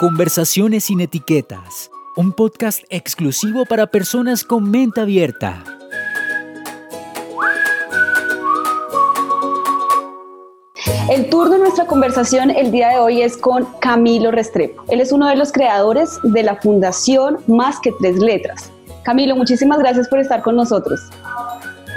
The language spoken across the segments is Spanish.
Conversaciones sin etiquetas, un podcast exclusivo para personas con mente abierta. El tour de nuestra conversación el día de hoy es con Camilo Restrepo. Él es uno de los creadores de la Fundación Más que Tres Letras. Camilo, muchísimas gracias por estar con nosotros.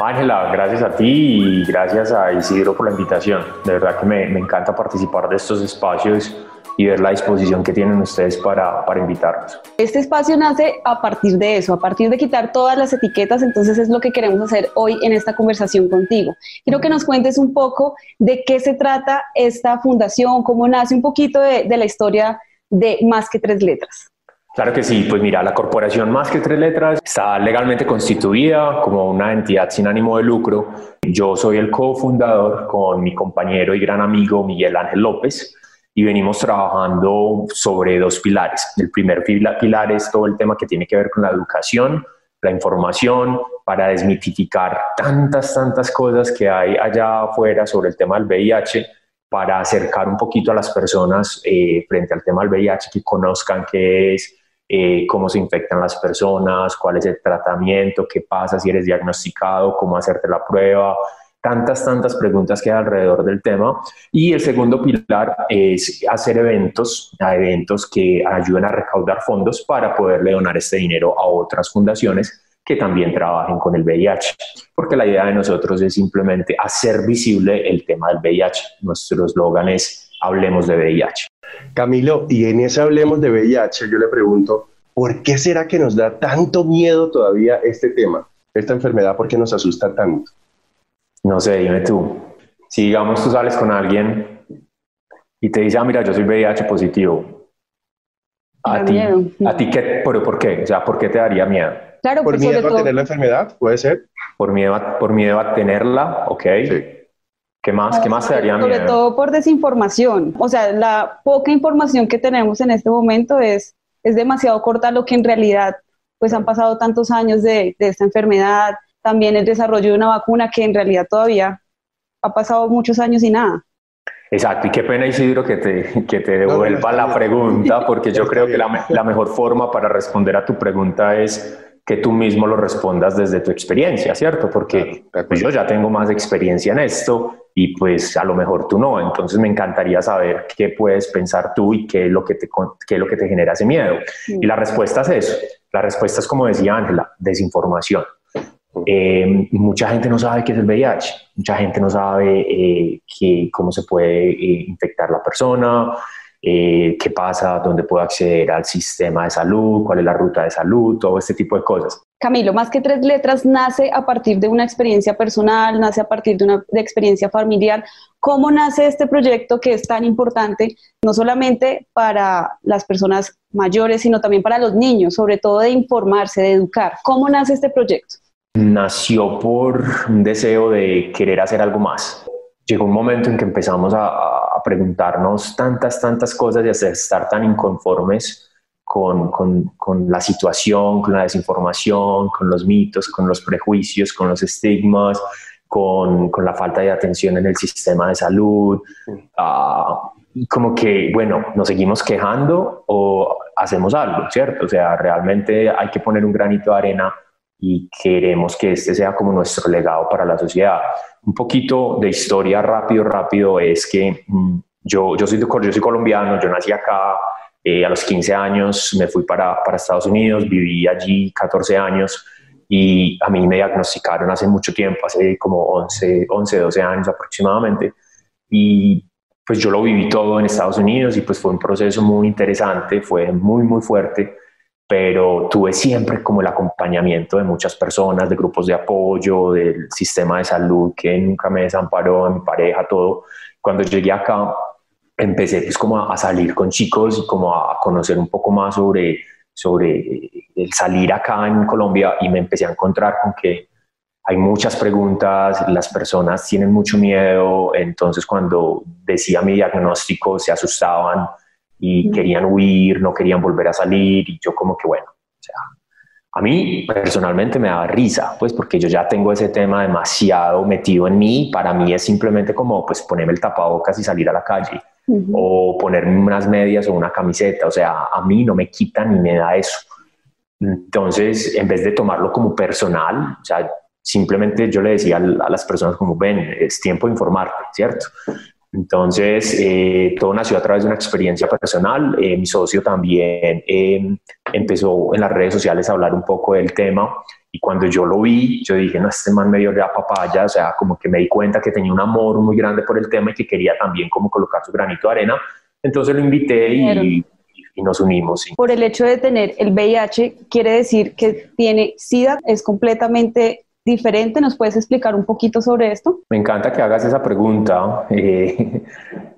Ángela, gracias a ti y gracias a Isidro por la invitación. De verdad que me, me encanta participar de estos espacios y ver la disposición que tienen ustedes para, para invitarnos. Este espacio nace a partir de eso, a partir de quitar todas las etiquetas, entonces es lo que queremos hacer hoy en esta conversación contigo. Quiero que nos cuentes un poco de qué se trata esta fundación, cómo nace un poquito de, de la historia de Más que Tres Letras. Claro que sí, pues mira, la corporación Más que Tres Letras está legalmente constituida como una entidad sin ánimo de lucro. Yo soy el cofundador con mi compañero y gran amigo Miguel Ángel López y venimos trabajando sobre dos pilares. El primer pilar es todo el tema que tiene que ver con la educación, la información, para desmitificar tantas, tantas cosas que hay allá afuera sobre el tema del VIH para acercar un poquito a las personas eh, frente al tema del VIH, que conozcan qué es, eh, cómo se infectan las personas, cuál es el tratamiento, qué pasa si eres diagnosticado, cómo hacerte la prueba, tantas, tantas preguntas que alrededor del tema. Y el segundo pilar es hacer eventos, eventos que ayuden a recaudar fondos para poderle donar este dinero a otras fundaciones que también trabajen con el VIH, porque la idea de nosotros es simplemente hacer visible el tema del VIH. Nuestro eslogan es Hablemos de VIH. Camilo, y en ese Hablemos de VIH yo le pregunto, ¿por qué será que nos da tanto miedo todavía este tema, esta enfermedad? ¿Por qué nos asusta tanto? No sé, dime tú. Si digamos tú sales con alguien y te dice, ah, mira, yo soy VIH positivo. A ti, ¿a ti qué? ¿Pero por qué? O sea, ¿por qué te daría miedo? Claro, ¿Por miedo a tener la enfermedad? ¿Puede ser? Por miedo a, por miedo a tenerla, ok. Sí. ¿Qué más? ¿Qué más te daría miedo? Sobre todo por desinformación. O sea, la poca información que tenemos en este momento es, es demasiado corta lo que en realidad, pues han pasado tantos años de, de esta enfermedad, también el desarrollo de una vacuna que en realidad todavía ha pasado muchos años y nada. Exacto, y qué pena Isidro que te, que te devuelva la pregunta, porque yo creo que la, la, mejor forma para responder a tu pregunta es que tú mismo lo respondas desde tu experiencia, ¿cierto? Porque pues, yo ya tengo más experiencia en esto y pues a lo mejor tú no. Entonces me encantaría saber qué puedes pensar tú y qué es lo que te, qué es lo que te genera ese miedo. Y la respuesta es eso. La respuesta es, como decía Ángela, desinformación. Eh, mucha gente no sabe qué es el VIH, mucha gente no sabe eh, que, cómo se puede eh, infectar la persona, eh, qué pasa, dónde puedo acceder al sistema de salud, cuál es la ruta de salud, todo este tipo de cosas. Camilo, más que tres letras, nace a partir de una experiencia personal, nace a partir de una de experiencia familiar. ¿Cómo nace este proyecto que es tan importante, no solamente para las personas mayores, sino también para los niños, sobre todo de informarse, de educar? ¿Cómo nace este proyecto? Nació por un deseo de querer hacer algo más. Llegó un momento en que empezamos a, preguntarnos tantas, tantas cosas y a estar tan inconformes con, con, con, la situación, con la desinformación, con los mitos, con los prejuicios, con los estigmas, con, con la falta de atención en el sistema de salud. Uh, como que, bueno, nos seguimos quejando o hacemos algo, ¿cierto? O sea, realmente hay que poner un granito de arena y queremos que este sea como nuestro legado para la sociedad. Un poquito de historia rápido, rápido, es que mm, yo, yo, soy, yo soy colombiano, yo nací acá, eh, a los 15 años me fui para, para Estados Unidos, viví allí 14 años y a mí me diagnosticaron hace mucho tiempo, hace como 11, 11 12 años aproximadamente. Y pues yo lo viví todo en Estados Unidos y pues fue un proceso muy interesante, fue muy, muy fuerte pero tuve siempre como el acompañamiento de muchas personas, de grupos de apoyo, del sistema de salud que nunca me desamparó, de mi pareja, todo. Cuando llegué acá, empecé pues como a, salir con chicos y como a conocer un poco más sobre, sobre el salir acá en Colombia y me empecé a encontrar con que hay muchas preguntas, las personas tienen mucho miedo, entonces cuando decía mi diagnóstico se asustaban, y querían huir, no querían volver a salir y yo como que bueno, o sea, a mí personalmente me daba risa, pues porque yo ya tengo ese tema demasiado metido en mí, para mí es simplemente como pues ponerme el tapabocas y salir a la calle o ponerme unas medias o una camiseta, o sea, a mí no me quita ni me da eso. Entonces, en vez de tomarlo como personal, o sea, simplemente yo le decía a las personas como, ven, es tiempo de informarte, ¿cierto? Entonces, eh, todo nació a través de una experiencia personal. Eh, mi socio también eh, empezó en las redes sociales a hablar un poco del tema y cuando yo lo vi, yo dije, no, este man me dio ya papaya, o sea, como que me di cuenta que tenía un amor muy grande por el tema y que quería también como colocar su granito de arena. Entonces lo invité y, y nos unimos. Por el hecho de tener el VIH, quiere decir que tiene SIDA, es completamente diferente. ¿Nos puedes explicar un poquito sobre esto? Me encanta que hagas esa pregunta eh,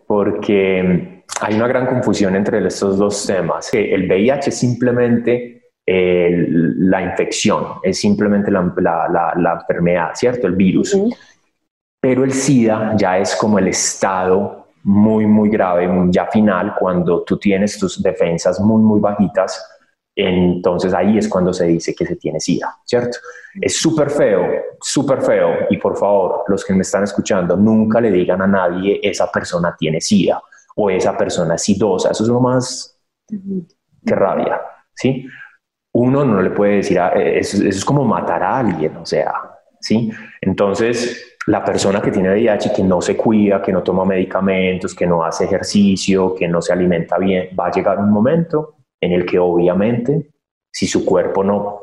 porque hay una gran confusión entre estos dos temas. El VIH es simplemente eh, la infección, es simplemente la, enfermedad, ¿cierto? El virus. Pero el SIDA ya es como el estado muy, muy grave, ya final, cuando tú tienes tus defensas muy, muy bajitas entonces ahí es cuando se dice que se tiene SIDA, ¿cierto? Es súper feo, súper feo. Y por favor, los que me están escuchando, nunca le digan a nadie esa persona tiene SIDA o esa persona es sidosa. Eso es lo más que rabia, ¿sí? Uno no le puede decir, eso, eso, es como matar a alguien, o sea, ¿sí? Entonces, la persona que tiene VIH, que no se cuida, que no toma medicamentos, que no hace ejercicio, que no se alimenta bien, va a llegar un momento en el que obviamente si su cuerpo no,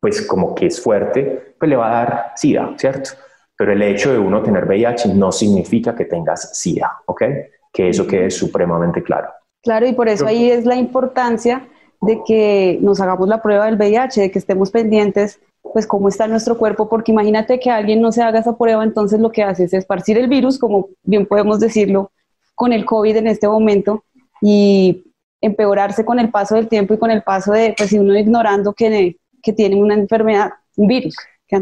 pues como que es fuerte, pues le va a dar SIDA, ¿cierto? Pero el hecho de uno tener VIH no significa que tengas SIDA, ¿ok? Que eso quede supremamente claro. Claro, y por eso ahí es la importancia de que nos hagamos la prueba del VIH, de que estemos pendientes, pues cómo está nuestro cuerpo, porque imagínate que alguien no se haga esa prueba, entonces lo que hace es esparcir el virus, como bien podemos decirlo, con el COVID en este momento, y empeorarse con el paso del tiempo y con el paso de, pues si uno ignorando que, que tiene una enfermedad, un virus.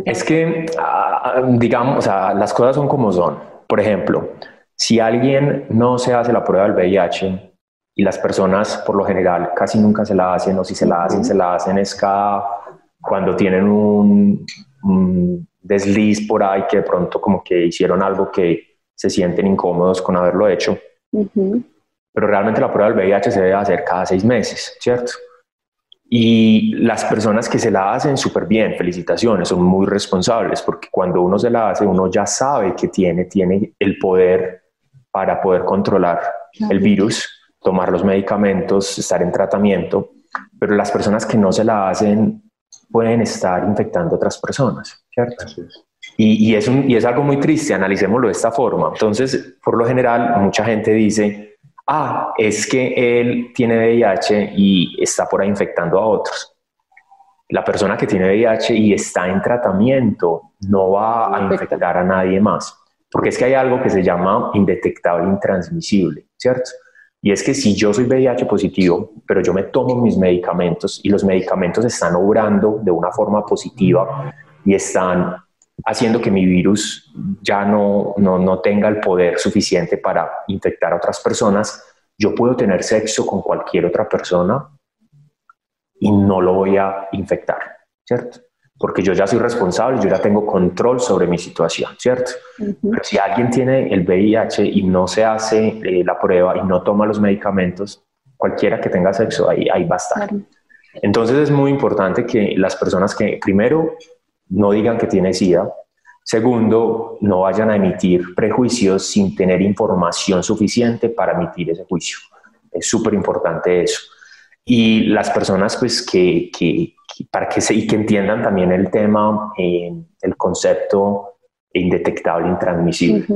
es que, ah, digamos, o sea, las cosas son como son. Por ejemplo, si alguien no se hace la prueba del VIH y las personas por lo general casi nunca se la hacen o si se la hacen, se la hacen es cada cuando tienen un, desliz por ahí que de pronto como que hicieron algo que se sienten incómodos con haberlo hecho pero realmente la prueba del VIH se debe hacer cada seis meses, ¿cierto? Y las personas que se la hacen súper bien, felicitaciones, son muy responsables, porque cuando uno se la hace, uno ya sabe que tiene, tiene el poder para poder controlar el virus, tomar los medicamentos, estar en tratamiento, pero las personas que no se la hacen pueden estar infectando a otras personas, ¿cierto? Y, y, es un, y es algo muy triste, analicémoslo de esta forma. Entonces, por lo general, mucha gente dice, ah, es que él tiene VIH y está por ahí infectando a otros. La persona que tiene VIH y está en tratamiento no va a infectar a nadie más, porque es que hay algo que se llama indetectable intransmisible, ¿cierto? Y es que si yo soy VIH positivo, pero yo me tomo mis medicamentos y los medicamentos están obrando de una forma positiva y están haciendo que mi virus ya no, no, tenga el poder suficiente para infectar a otras personas, yo puedo tener sexo con cualquier otra persona y no lo voy a infectar, ¿cierto? Porque yo ya soy responsable, yo ya tengo control sobre mi situación, ¿cierto? Pero si alguien tiene el VIH y no se hace eh, la prueba y no toma los medicamentos, cualquiera que tenga sexo ahí, ahí va a estar. Entonces es muy importante que las personas que primero no digan que tiene SIDA. Segundo, no vayan a emitir prejuicios sin tener información suficiente para emitir ese juicio. Es súper importante eso. Y las personas, pues, que, para que, se, y que entiendan también el tema, eh, el concepto indetectable, intransmisible.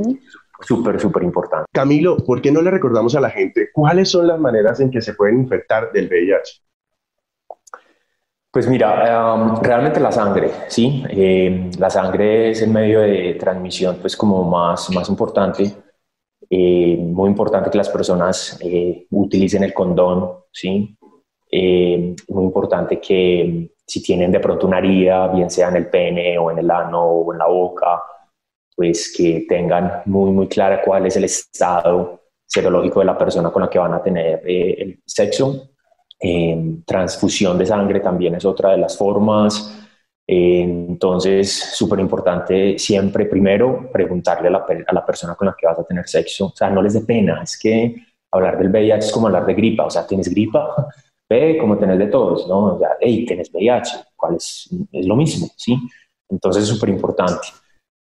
Súper, súper importante. Camilo, ¿por qué no le recordamos a la gente cuáles son las maneras en que se pueden infectar del VIH? Pues mira, realmente la sangre, ¿sí? Em, la sangre es el medio de transmisión pues como más, más importante. Eh, muy importante que las personas eh, utilicen el condón, ¿sí? Eh, muy importante que si tienen de pronto una herida, bien sea en el pene o en el ano o en la boca, pues que tengan muy, muy clara cuál es el estado serológico de la persona con la que van a tener el sexo transfusión de sangre también es otra de las formas. entonces, súper importante siempre, primero, preguntarle a la, a la, persona con la que vas a tener sexo. O sea, no les dé pena, es que hablar del VIH es como hablar de gripa, o sea, tienes gripa, ve como tenés de todos, ¿no? O sea, hey, tienes VIH, ¿cuál es? Es lo mismo, ¿sí? Entonces es súper importante.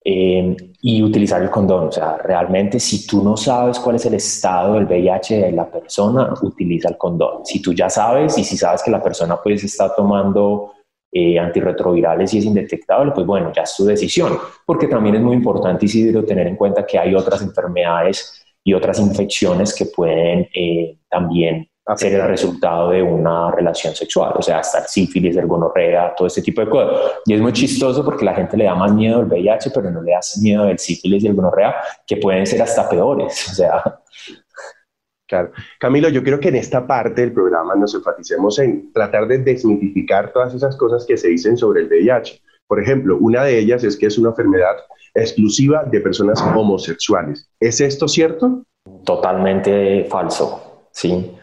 Eh, y utilizar el condón, o sea, realmente si tú no sabes cuál es el estado del VIH de la persona, utiliza el condón. Si tú ya sabes y si sabes que la persona pues está tomando eh, antirretrovirales y es indetectable, pues bueno, ya es tu decisión, porque también es muy importante, Isidro, tener en cuenta que hay otras enfermedades y otras infecciones que pueden eh, también ser el resultado de una relación sexual, o sea, estar sífilis, el gonorrea, todo este tipo de cosas. Y es muy chistoso porque la gente le da más miedo al VIH, pero no le da miedo del sífilis y el gonorrea, que pueden ser hasta peores, o sea, Claro. Camilo, yo creo que en esta parte del programa nos enfaticemos en tratar de desmitificar todas esas cosas que se dicen sobre el VIH. Por ejemplo, una de ellas es que es una enfermedad exclusiva de personas homosexuales. ¿Es esto cierto? Totalmente falso, sí.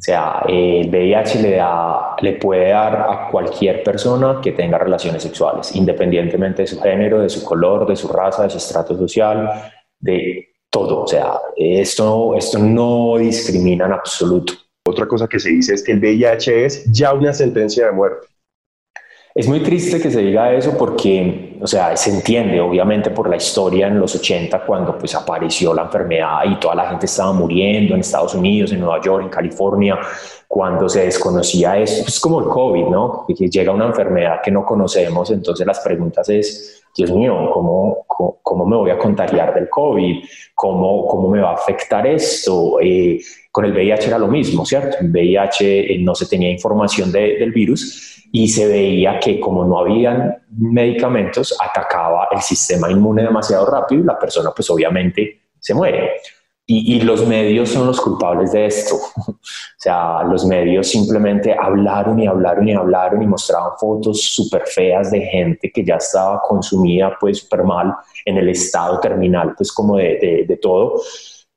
O sea, el VIH le, da, le puede dar a cualquier persona que tenga relaciones sexuales, independientemente de su género, de su color, de su raza, de su estrato social, de todo. O sea, esto, esto no discrimina en absoluto. Otra cosa que se dice es que el VIH es ya una sentencia de muerte. Es muy triste que se diga eso porque, o sea, se entiende obviamente por la historia en los 80 cuando pues apareció la enfermedad y toda la gente estaba muriendo en Estados Unidos, en Nueva York, en California, cuando se desconocía eso. Es como el COVID, ¿no? Llega una enfermedad que no conocemos, entonces las preguntas es, Dios mío, ¿cómo, cómo, me voy a contagiar del COVID? ¿Cómo, cómo me va a afectar esto? Eh, con el VIH era lo mismo, ¿cierto? El VIH eh, no se tenía información del virus y se veía que como no habían medicamentos, atacaba el sistema inmune demasiado rápido y la persona pues obviamente se muere. Y, los medios son los culpables de esto. o sea, los medios simplemente hablaron y hablaron y hablaron y mostraban fotos súper feas de gente que ya estaba consumida pues súper mal en el estado terminal pues como de, de todo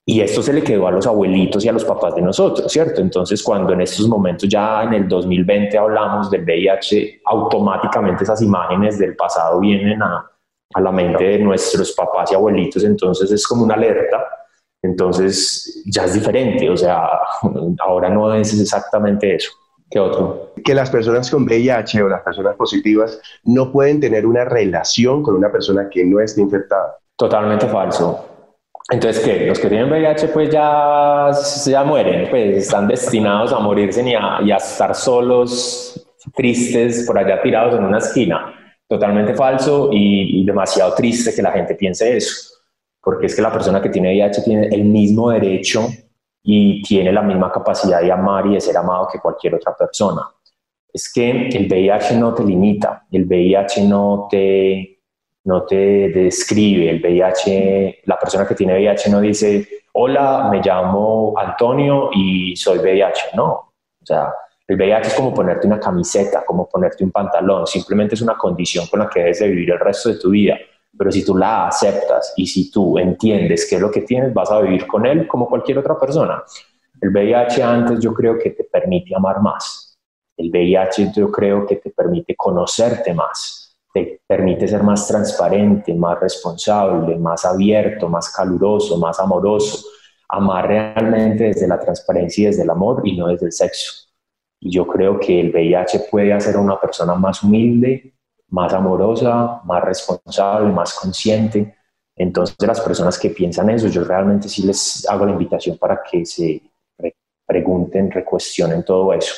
y esto se le quedó a los abuelitos y a los papás de nosotros, ¿cierto? Entonces, cuando en estos momentos ya en el 2020 hablamos del VIH, automáticamente esas imágenes del pasado vienen a, a la mente de nuestros papás y abuelitos, entonces es como una alerta. Entonces, ya es diferente, o sea, ahora no es exactamente eso. ¿Qué otro? Que las personas con VIH o las personas positivas no pueden tener una relación con una persona que no esté infectada. Totalmente falso entonces, ¿qué? Los que tienen VIH pues ya, ya mueren, pues están destinados a morirse y a, y a estar solos, tristes, por allá tirados en una esquina. Totalmente falso y, y, demasiado triste que la gente piense eso, porque es que la persona que tiene VIH tiene el mismo derecho y tiene la misma capacidad de amar y de ser amado que cualquier otra persona. Es que el VIH no te limita, el VIH no te no te describe el VIH, la persona que tiene VIH no dice, hola, me llamo Antonio y soy VIH, no. O sea, el VIH es como ponerte una camiseta, como ponerte un pantalón, simplemente es una condición con la que debes de vivir el resto de tu vida. Pero si tú la aceptas y si tú entiendes qué es lo que tienes, vas a vivir con él como cualquier otra persona. El VIH antes yo creo que te permite amar más. El VIH yo creo que te permite conocerte más te permite ser más transparente, más responsable, más abierto, más caluroso, más amoroso, amar realmente desde la transparencia y desde el amor y no desde el sexo. Y yo creo que el VIH puede hacer a una persona más humilde, más amorosa, más responsable, más consciente. Entonces las personas que piensan eso, yo realmente sí les hago la invitación para que se pregunten, recuestionen todo eso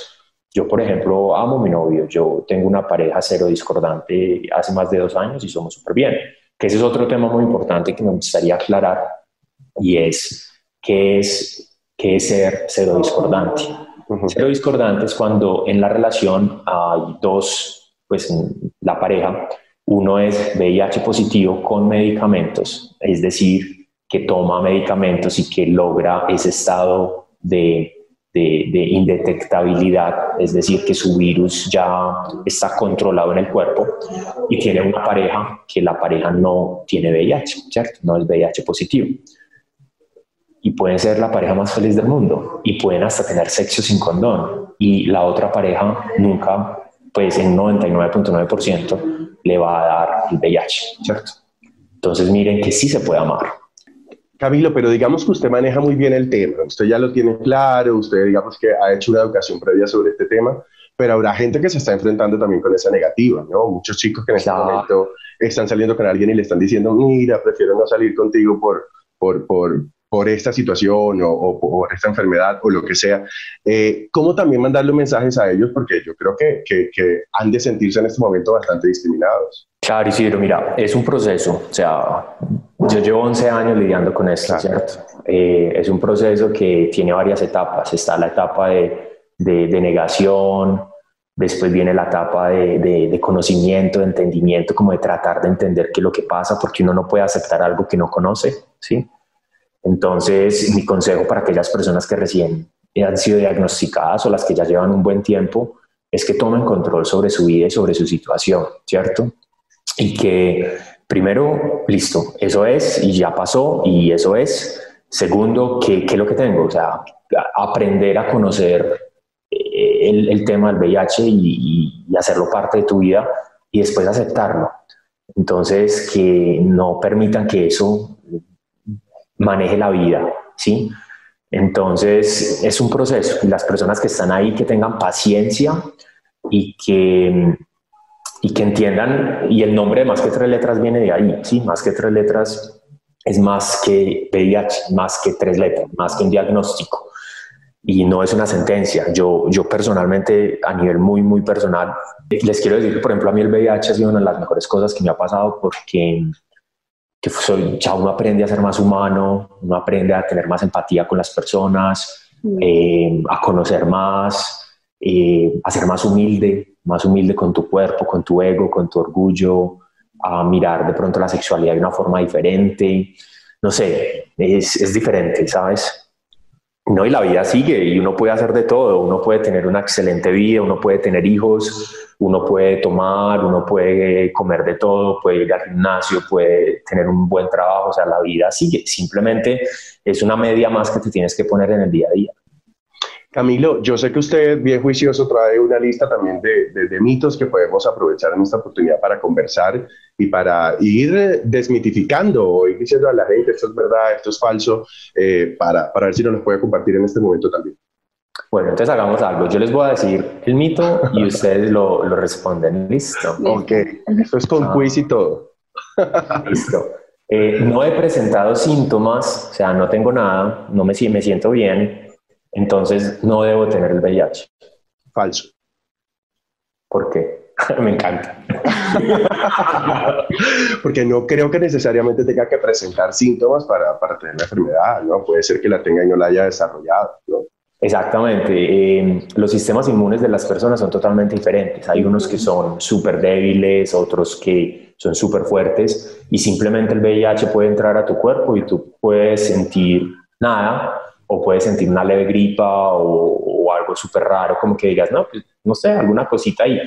yo, por ejemplo, amo a mi novio. Yo tengo una pareja cero discordante hace más de dos años y somos súper bien. Que ese es otro tema muy importante que me gustaría aclarar y es qué es, qué es ser cero discordante. Cero discordante es cuando en la relación hay dos, pues la pareja, uno es VIH positivo con medicamentos, es decir, que toma medicamentos y que logra ese estado de de, indetectabilidad, es decir, que su virus ya está controlado en el cuerpo y tiene una pareja que la pareja no tiene VIH, ¿cierto? No es VIH positivo. Y pueden ser la pareja más feliz del mundo y pueden hasta tener sexo sin condón y la otra pareja nunca, pues en 99.9% le va a dar el VIH, ¿cierto? Entonces miren que sí se puede amar Camilo, pero digamos que usted maneja muy bien el tema, usted ya lo tiene claro, usted digamos que ha hecho una educación previa sobre este tema, pero habrá gente que se está enfrentando también con esa negativa, ¿no? Muchos chicos que en este momento están saliendo con alguien y le están diciendo, mira, prefiero no salir contigo por, por, por, por esta situación o, por esta enfermedad o lo que sea. Eh, ¿Cómo también mandarle mensajes a ellos? Porque yo creo que, que, que, han de sentirse en este momento bastante discriminados. Claro, Isidro, mira, es un proceso. O sea, yo llevo 11 años lidiando con esto, ¿cierto? Eh, es un proceso que tiene varias etapas. Está la etapa de, de, de negación, Después viene la etapa de, de, conocimiento, de entendimiento, como de tratar de entender qué es lo que pasa, porque uno no puede aceptar algo que no conoce, ¿sí? Entonces, mi consejo para aquellas personas que recién han sido diagnosticadas o las que ya llevan un buen tiempo es que tomen control sobre su vida y sobre su situación, ¿cierto? Y que primero, listo, eso es y ya pasó y eso es. Segundo, ¿qué, es lo que tengo? O sea, aprender a conocer el, tema del VIH y, hacerlo parte de tu vida y después aceptarlo. Entonces, que no permitan que eso maneje la vida, ¿sí? Entonces, es un proceso. Las personas que están ahí, que tengan paciencia y que, y que entiendan, y el nombre de más que tres letras viene de ahí, ¿sí? Más que tres letras es más que VIH, más que tres letras, más que un diagnóstico y no es una sentencia. Yo, yo personalmente, a nivel muy, muy personal, les quiero decir que, por ejemplo, a mí el VIH ha sido una de las mejores cosas que me ha pasado porque que soy, ya uno aprende a ser más humano, uno aprende a tener más empatía con las personas, mm. eh, a conocer más, eh, a ser más humilde, más humilde con tu cuerpo, con tu ego, con tu orgullo, a mirar de pronto la sexualidad de una forma diferente. No sé, es, es diferente, ¿sabes? No, y la vida sigue y uno puede hacer de todo, uno puede tener una excelente vida, uno puede tener hijos, uno puede tomar, uno puede comer de todo, puede ir al gimnasio, puede tener un buen trabajo, o sea, la vida sigue, simplemente es una media más que te tienes que poner en el día a día. Camilo, yo sé que usted, bien juicioso, trae una lista también de, de, mitos que podemos aprovechar en esta oportunidad para conversar y para ir desmitificando o ir diciendo a la gente esto es verdad, esto es falso, eh, para, para ver si nos puede compartir en este momento también. Bueno, entonces hagamos algo. Yo les voy a decir el mito y ustedes lo, lo responden. ¿Listo? Ok, eso es con ah. quiz y todo. Listo. Eh, no he presentado síntomas, o sea, no tengo nada, no me, me siento bien, entonces no debo tener el VIH. Falso. ¿Por qué? Me encanta. Porque no creo que necesariamente tenga que presentar síntomas para, para, tener la enfermedad, ¿no? Puede ser que la tenga y no la haya desarrollado, ¿no? Exactamente. Eh, los sistemas inmunes de las personas son totalmente diferentes. Hay unos que son súper débiles, otros que son súper fuertes y simplemente el VIH puede entrar a tu cuerpo y tú puedes sentir nada o puedes sentir una leve gripa o, algo súper raro, como que digas, no, pues, no sé, alguna cosita ahí.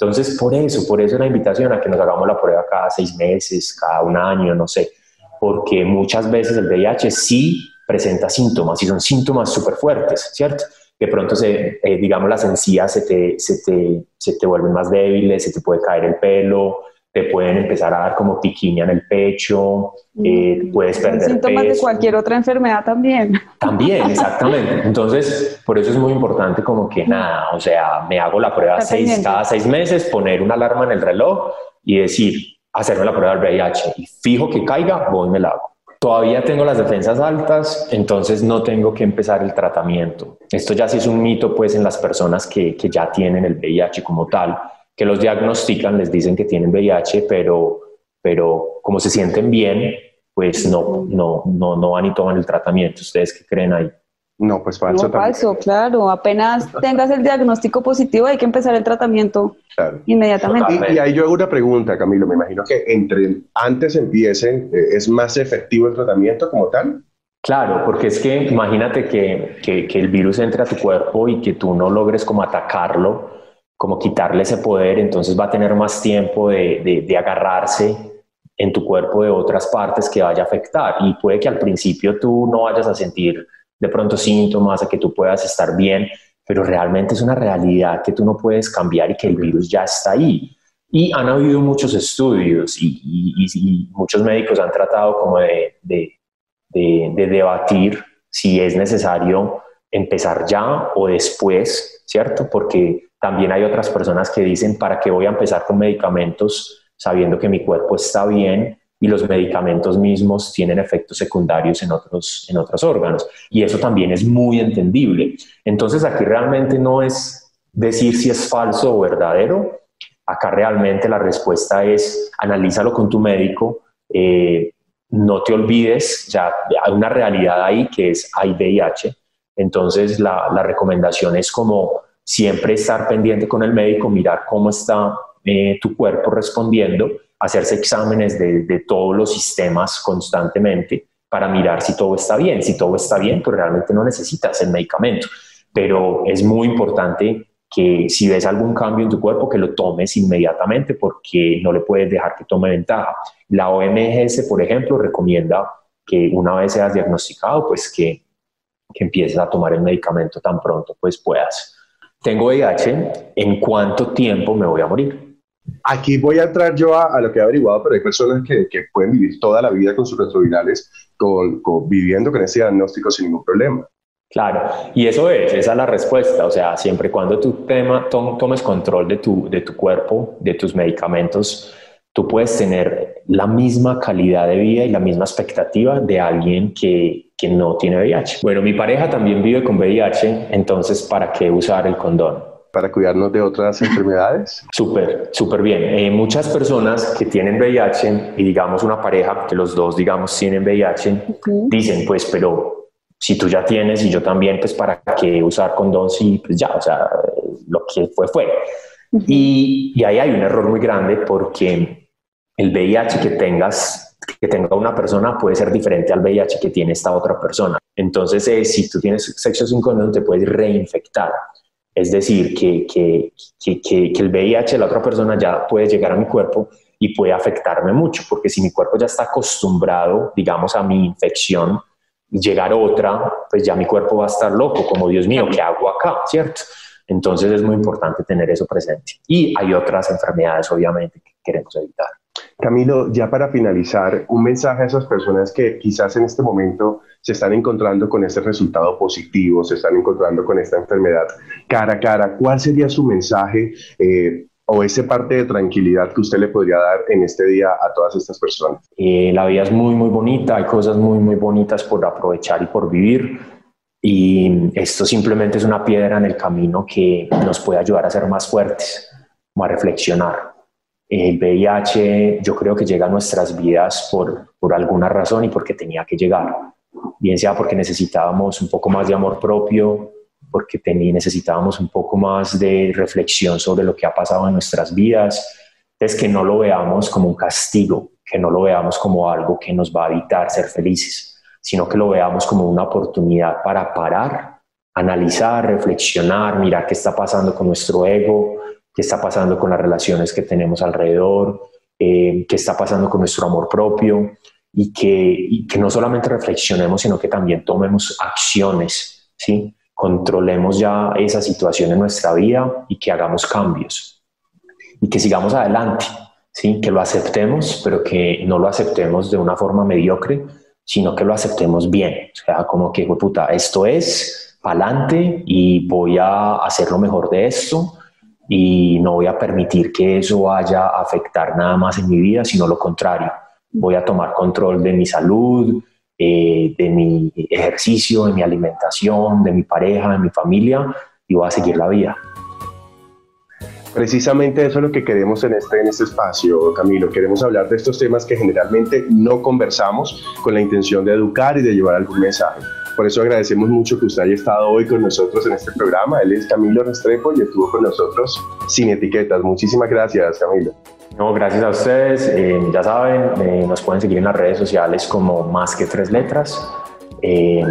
Entonces, por eso, por eso la invitación a que nos hagamos la prueba cada seis meses, cada un año, no sé, porque muchas veces el VIH sí presenta síntomas y son síntomas súper fuertes, ¿cierto? De pronto, se, eh, digamos, las encías se te, se, te, se te vuelven más débiles, se te puede caer el pelo, te pueden empezar a dar como piquiña en el pecho, eh, mm, puedes perder síntomas de cualquier otra enfermedad también. También, exactamente. Entonces, por eso es muy importante como que nada, o sea, me hago la prueba seis, cada seis meses, poner una alarma en el reloj y decir, hacerme la prueba del VIH y fijo que caiga, voy y me la hago. Todavía tengo las defensas altas, entonces no tengo que empezar el tratamiento. Esto ya sí es un mito pues en las personas que, que ya tienen el VIH como tal, que los diagnostican, les dicen que tienen VIH, pero, pero como se sienten bien, pues no, no, no, no van y toman el tratamiento. ¿Ustedes qué creen ahí? No, pues falso. No, falso, claro. Apenas tengas el diagnóstico positivo hay que empezar el tratamiento inmediatamente. Y, ahí yo hago una pregunta, Camilo. Me imagino que entre antes empiecen, eh, ¿es más efectivo el tratamiento como tal? Claro, porque es que imagínate que, que, que, el virus entre a tu cuerpo y que tú no logres como atacarlo como quitarle ese poder, entonces va a tener más tiempo de, de, agarrarse en tu cuerpo de otras partes que vaya a afectar. Y puede que al principio tú no vayas a sentir de pronto síntomas, a que tú puedas estar bien, pero realmente es una realidad que tú no puedes cambiar y que el virus ya está ahí. Y han habido muchos estudios y, y, muchos médicos han tratado como de, de, de, de debatir si es necesario empezar ya o después, ¿cierto? Porque también hay otras personas que dicen, ¿para qué voy a empezar con medicamentos sabiendo que mi cuerpo está bien y los medicamentos mismos tienen efectos secundarios en otros, en otros órganos? Y eso también es muy entendible. Entonces aquí realmente no es decir si es falso o verdadero. Acá realmente la respuesta es analízalo con tu médico. Eh, no te olvides, ya hay una realidad ahí que es hay VIH. Entonces la, la recomendación es como siempre estar pendiente con el médico, mirar cómo está eh, tu cuerpo respondiendo, hacerse exámenes de, todos los sistemas constantemente para mirar si todo está bien. Si todo está bien, pues realmente no necesitas el medicamento. Pero es muy importante que si ves algún cambio en tu cuerpo, que lo tomes inmediatamente porque no le puedes dejar que tome ventaja. La OMS, por ejemplo, recomienda que una vez seas diagnosticado, pues que, que empieces a tomar el medicamento tan pronto pues puedas tengo VIH, ¿en cuánto tiempo me voy a morir? Aquí voy a entrar yo a, lo que he averiguado, pero hay personas que, que, pueden vivir toda la vida con sus retrovirales, con, viviendo con ese diagnóstico sin ningún problema. Claro, y eso es, esa es la respuesta. O sea, siempre y cuando tú tema, tomes control de tu, de tu cuerpo, de tus medicamentos, tú puedes tener la misma calidad de vida y la misma expectativa de alguien que, que no tiene VIH. Bueno, mi pareja también vive con VIH, entonces, ¿para qué usar el condón? para cuidarnos de otras enfermedades? Súper, súper bien. Eh, muchas personas que tienen VIH y digamos una pareja que los dos digamos tienen VIH, dicen pues, pero si tú ya tienes y yo también, pues para qué usar condón si pues ya, o sea, lo que fue fue. y, y ahí hay un error muy grande porque el VIH que tengas que tenga una persona puede ser diferente al VIH que tiene esta otra persona. Entonces, eh, si tú tienes sexo sin condón, te puedes reinfectar. Es decir, que, que, que, que, el VIH de la otra persona ya puede llegar a mi cuerpo y puede afectarme mucho, porque si mi cuerpo ya está acostumbrado, digamos, a mi infección, llegar otra, pues ya mi cuerpo va a estar loco, como Dios mío, ¿qué hago acá? ¿Cierto? Entonces es muy importante tener eso presente. Y hay otras enfermedades, obviamente, que queremos evitar. Camilo, ya para finalizar, un mensaje a esas personas que quizás en este momento se están encontrando con este resultado positivo, se están encontrando con esta enfermedad cara a cara. ¿Cuál sería su mensaje eh, o ese parte de tranquilidad que usted le podría dar en este día a todas estas personas? Eh, la vida es muy, muy bonita, hay cosas muy, muy bonitas por aprovechar y por vivir. Y esto simplemente es una piedra en el camino que nos puede ayudar a ser más fuertes, a reflexionar el VIH yo creo que llega a nuestras vidas por, por alguna razón y porque tenía que llegar, bien sea porque necesitábamos un poco más de amor propio, porque necesitábamos un poco más de reflexión sobre lo que ha pasado en nuestras vidas. es que no lo veamos como un castigo, que no lo veamos como algo que nos va a evitar ser felices, sino que lo veamos como una oportunidad para parar, analizar, reflexionar, mirar qué está pasando con nuestro ego, qué está pasando con las relaciones que tenemos alrededor, eh, qué está pasando con nuestro amor propio y que, que no solamente reflexionemos, sino que también tomemos acciones, ¿sí? controlemos ya esa situación en nuestra vida y que hagamos cambios y que sigamos adelante, ¿sí? que lo aceptemos, pero que no lo aceptemos de una forma mediocre, sino que lo aceptemos bien, o sea, como que, puta, esto es, adelante y voy a hacer lo mejor de esto y no voy a permitir que eso vaya a afectar nada más en mi vida, sino lo contrario. Voy a tomar control de mi salud, eh, de mi ejercicio, de mi alimentación, de mi pareja, de mi familia y voy a seguir la vida. Precisamente eso es lo que queremos en este, en este espacio, Camilo. Queremos hablar de estos temas que generalmente no conversamos con la intención de educar y de llevar algún mensaje. Por eso agradecemos mucho que usted haya estado hoy con nosotros en este programa. Él es Camilo Restrepo y estuvo con nosotros sin etiquetas. Muchísimas gracias, Camilo. No, gracias a ustedes. Eh, ya saben, eh, nos pueden seguir en las redes sociales como más que tres letras. Eh,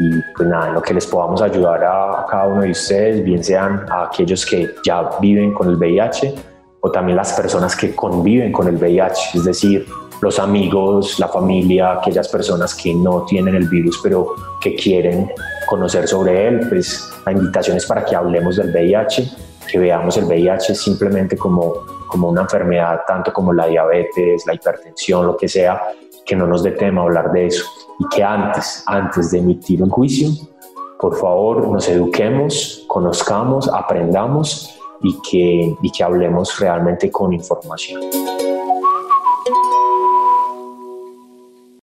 y pues nada, en lo que les podamos ayudar a, a, cada uno de ustedes, bien sean a aquellos que ya viven con el VIH o también las personas que conviven con el VIH, es decir, los amigos, la familia, aquellas personas que no tienen el virus pero que quieren conocer sobre él, pues la invitación es para que hablemos del VIH, que veamos el VIH simplemente como, como una enfermedad, tanto como la diabetes, la hipertensión, lo que sea, que no nos dé tema hablar de eso y que antes, antes de emitir un juicio, por favor nos eduquemos, conozcamos, aprendamos y que, y que hablemos realmente con información.